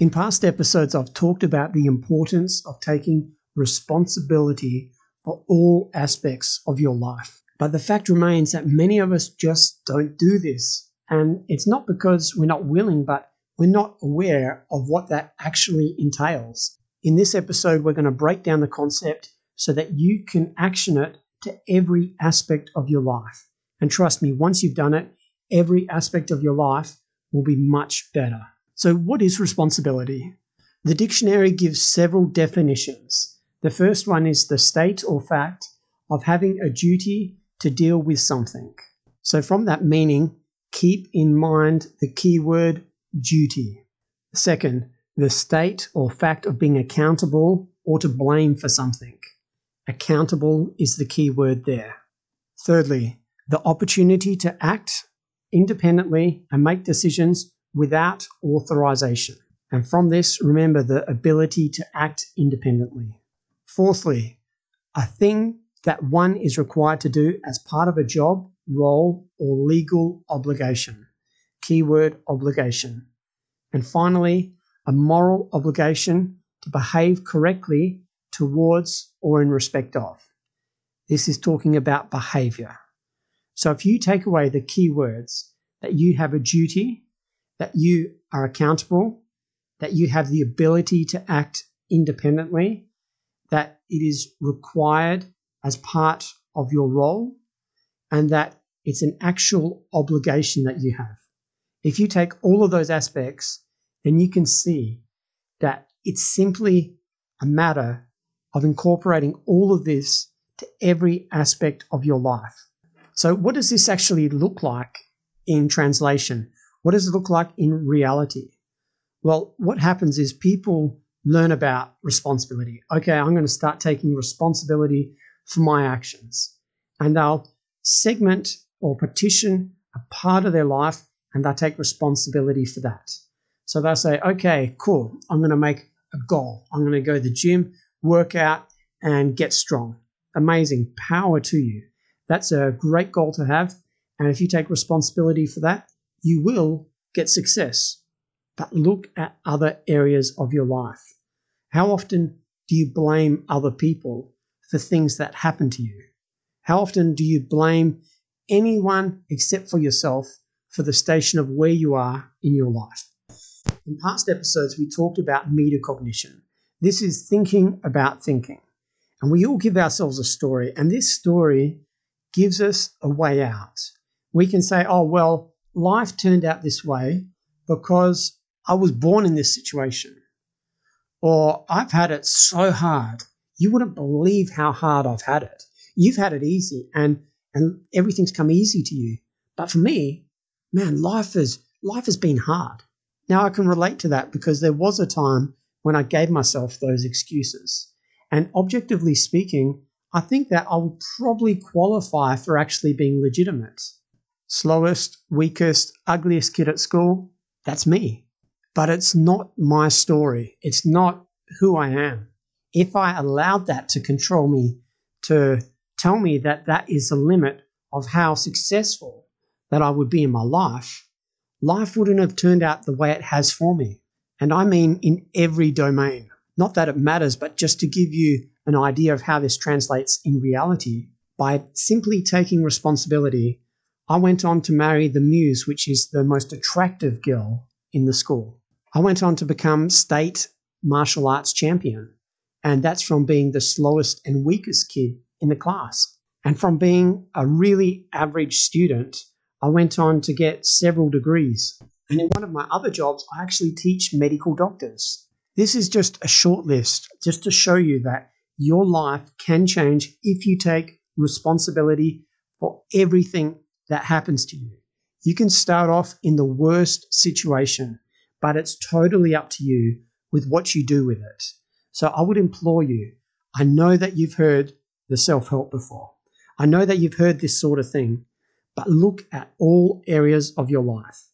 In past episodes, I've talked about the importance of taking responsibility for all aspects of your life. But the fact remains that many of us just don't do this. And it's not because we're not willing, but we're not aware of what that actually entails. In this episode, we're going to break down the concept so that you can action it to every aspect of your life. And trust me, once you've done it, every aspect of your life will be much better. So, what is responsibility? The dictionary gives several definitions. The first one is the state or fact of having a duty to deal with something. So, from that meaning, keep in mind the keyword duty. Second, the state or fact of being accountable or to blame for something. Accountable is the key word there. Thirdly, the opportunity to act independently and make decisions without authorization. And from this, remember the ability to act independently. Fourthly, a thing that one is required to do as part of a job, role, or legal obligation. Keyword obligation. And finally, a moral obligation to behave correctly towards or in respect of. This is talking about behavior. So if you take away the key words that you have a duty, that you are accountable, that you have the ability to act independently, that it is required as part of your role, and that it's an actual obligation that you have. If you take all of those aspects, then you can see that it's simply a matter of incorporating all of this to every aspect of your life. So, what does this actually look like in translation? What does it look like in reality? Well, what happens is people learn about responsibility. Okay, I'm going to start taking responsibility for my actions. And they'll segment or partition a part of their life and they'll take responsibility for that. So they'll say, okay, cool, I'm going to make a goal. I'm going to go to the gym, work out, and get strong. Amazing. Power to you. That's a great goal to have. And if you take responsibility for that, you will get success. But look at other areas of your life. How often do you blame other people for things that happen to you? How often do you blame anyone except for yourself for the station of where you are in your life? In past episodes, we talked about metacognition. This is thinking about thinking. And we all give ourselves a story, and this story gives us a way out. We can say, oh, well, life turned out this way because I was born in this situation. Or I've had it so hard. You wouldn't believe how hard I've had it. You've had it easy and, and everything's come easy to you. But for me, man, life is life has been hard. Now I can relate to that because there was a time when I gave myself those excuses. And objectively speaking, I think that I would probably qualify for actually being legitimate slowest, weakest, ugliest kid at school, that's me. But it's not my story. It's not who I am. If I allowed that to control me, to tell me that that is the limit of how successful that I would be in my life, life wouldn't have turned out the way it has for me. And I mean in every domain. Not that it matters, but just to give you an idea of how this translates in reality, by simply taking responsibility I went on to marry the Muse, which is the most attractive girl in the school. I went on to become state martial arts champion, and that's from being the slowest and weakest kid in the class. And from being a really average student, I went on to get several degrees. And in one of my other jobs, I actually teach medical doctors. This is just a short list, just to show you that your life can change if you take responsibility for everything that happens to you. You can start off in the worst situation, but it's totally up to you with what you do with it. So I would implore you I know that you've heard the self help before. I know that you've heard this sort of thing, but look at all areas of your life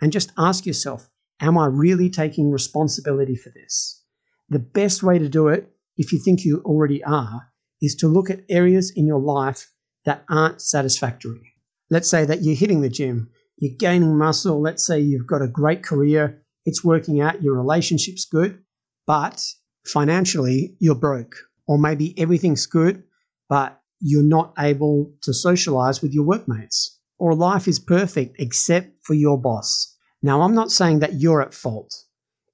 and just ask yourself Am I really taking responsibility for this? The best way to do it, if you think you already are, is to look at areas in your life that aren't satisfactory. Let's say that you're hitting the gym, you're gaining muscle, let's say you've got a great career, it's working out, your relationship's good, but financially you're broke. Or maybe everything's good, but you're not able to socialize with your workmates. Or life is perfect except for your boss. Now, I'm not saying that you're at fault.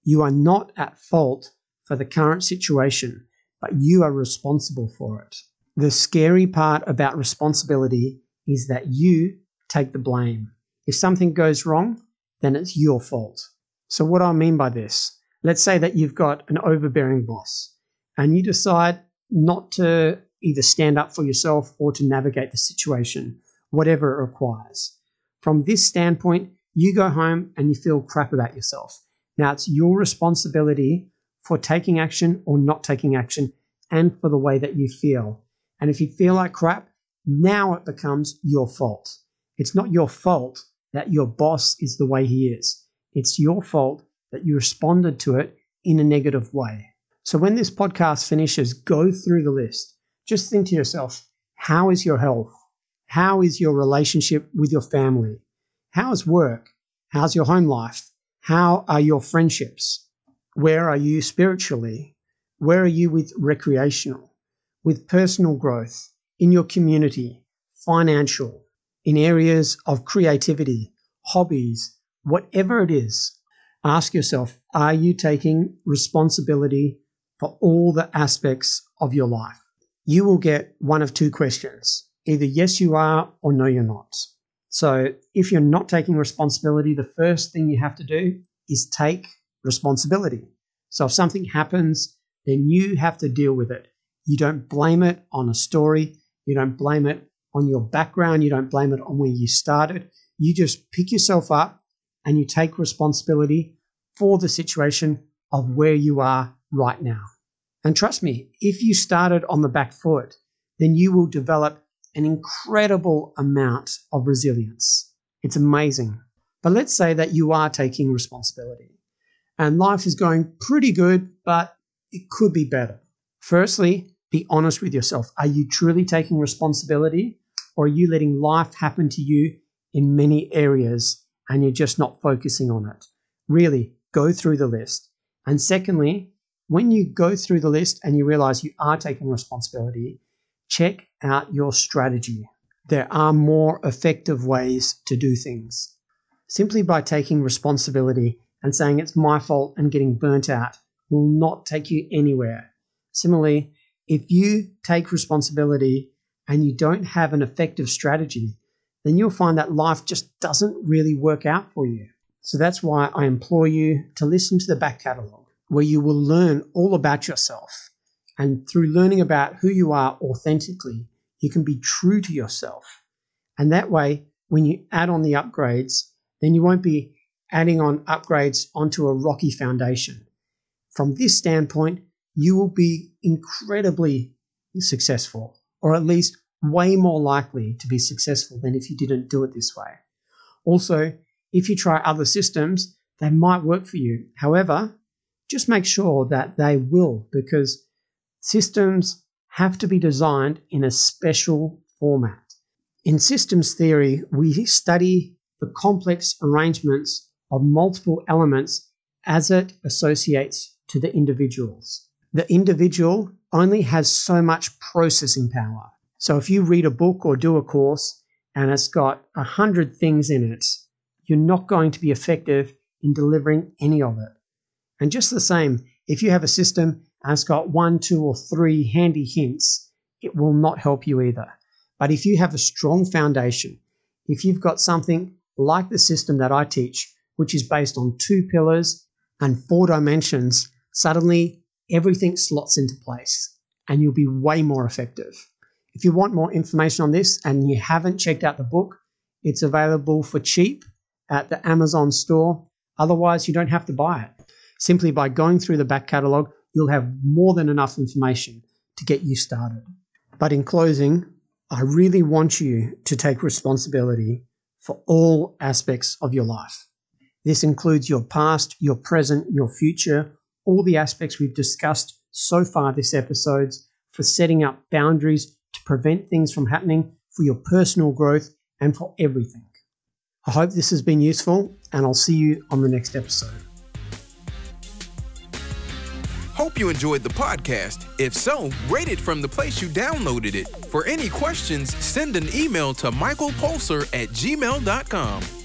You are not at fault for the current situation, but you are responsible for it. The scary part about responsibility is that you take the blame. If something goes wrong, then it's your fault. So, what do I mean by this? Let's say that you've got an overbearing boss and you decide not to either stand up for yourself or to navigate the situation, whatever it requires. From this standpoint, you go home and you feel crap about yourself. Now, it's your responsibility for taking action or not taking action and for the way that you feel. And if you feel like crap, now it becomes your fault. It's not your fault that your boss is the way he is. It's your fault that you responded to it in a negative way. So when this podcast finishes, go through the list. Just think to yourself, how is your health? How is your relationship with your family? How is work? How's your home life? How are your friendships? Where are you spiritually? Where are you with recreational, with personal growth, in your community, financial, in areas of creativity, hobbies, whatever it is? Ask yourself, are you taking responsibility for all the aspects of your life? You will get one of two questions either yes, you are, or no, you're not. So if you're not taking responsibility, the first thing you have to do is take responsibility. So if something happens, then you have to deal with it. You don't blame it on a story, you don't blame it on your background, you don't blame it on where you started. You just pick yourself up and you take responsibility for the situation of where you are right now. And trust me, if you started on the back foot, then you will develop an incredible amount of resilience. It's amazing. But let's say that you are taking responsibility and life is going pretty good, but it could be better. Firstly, be honest with yourself. Are you truly taking responsibility or are you letting life happen to you in many areas and you're just not focusing on it? Really, go through the list. And secondly, when you go through the list and you realize you are taking responsibility, check out your strategy. There are more effective ways to do things. Simply by taking responsibility and saying it's my fault and getting burnt out will not take you anywhere. Similarly, if you take responsibility and you don't have an effective strategy, then you'll find that life just doesn't really work out for you. So that's why I implore you to listen to the back catalogue, where you will learn all about yourself. And through learning about who you are authentically, you can be true to yourself. And that way, when you add on the upgrades, then you won't be adding on upgrades onto a rocky foundation. From this standpoint, you will be incredibly successful, or at least way more likely to be successful than if you didn't do it this way. Also, if you try other systems, they might work for you. However, just make sure that they will because systems have to be designed in a special format. In systems theory, we study the complex arrangements of multiple elements as it associates to the individuals. The individual only has so much processing power. So if you read a book or do a course and it's got a hundred things in it, you're not going to be effective in delivering any of it. And just the same, if you have a system and it's got one, two, or three handy hints, it will not help you either. But if you have a strong foundation, if you've got something like the system that I teach, which is based on two pillars and four dimensions, suddenly everything slots into place and you'll be way more effective. If you want more information on this and you haven't checked out the book, it's available for cheap at the Amazon store. Otherwise, you don't have to buy it. Simply by going through the back catalogue, you'll have more than enough information to get you started. But in closing, I really want you to take responsibility for all aspects of your life. This includes your past, your present, your future, all the aspects we've discussed so far this episode for setting up boundaries to prevent things from happening for your personal growth and for everything. I hope this has been useful, and I'll see you on the next episode. Hope you enjoyed the podcast. If so, rate it from the place you downloaded it. For any questions, send an email to michaelpulser at gmail.com.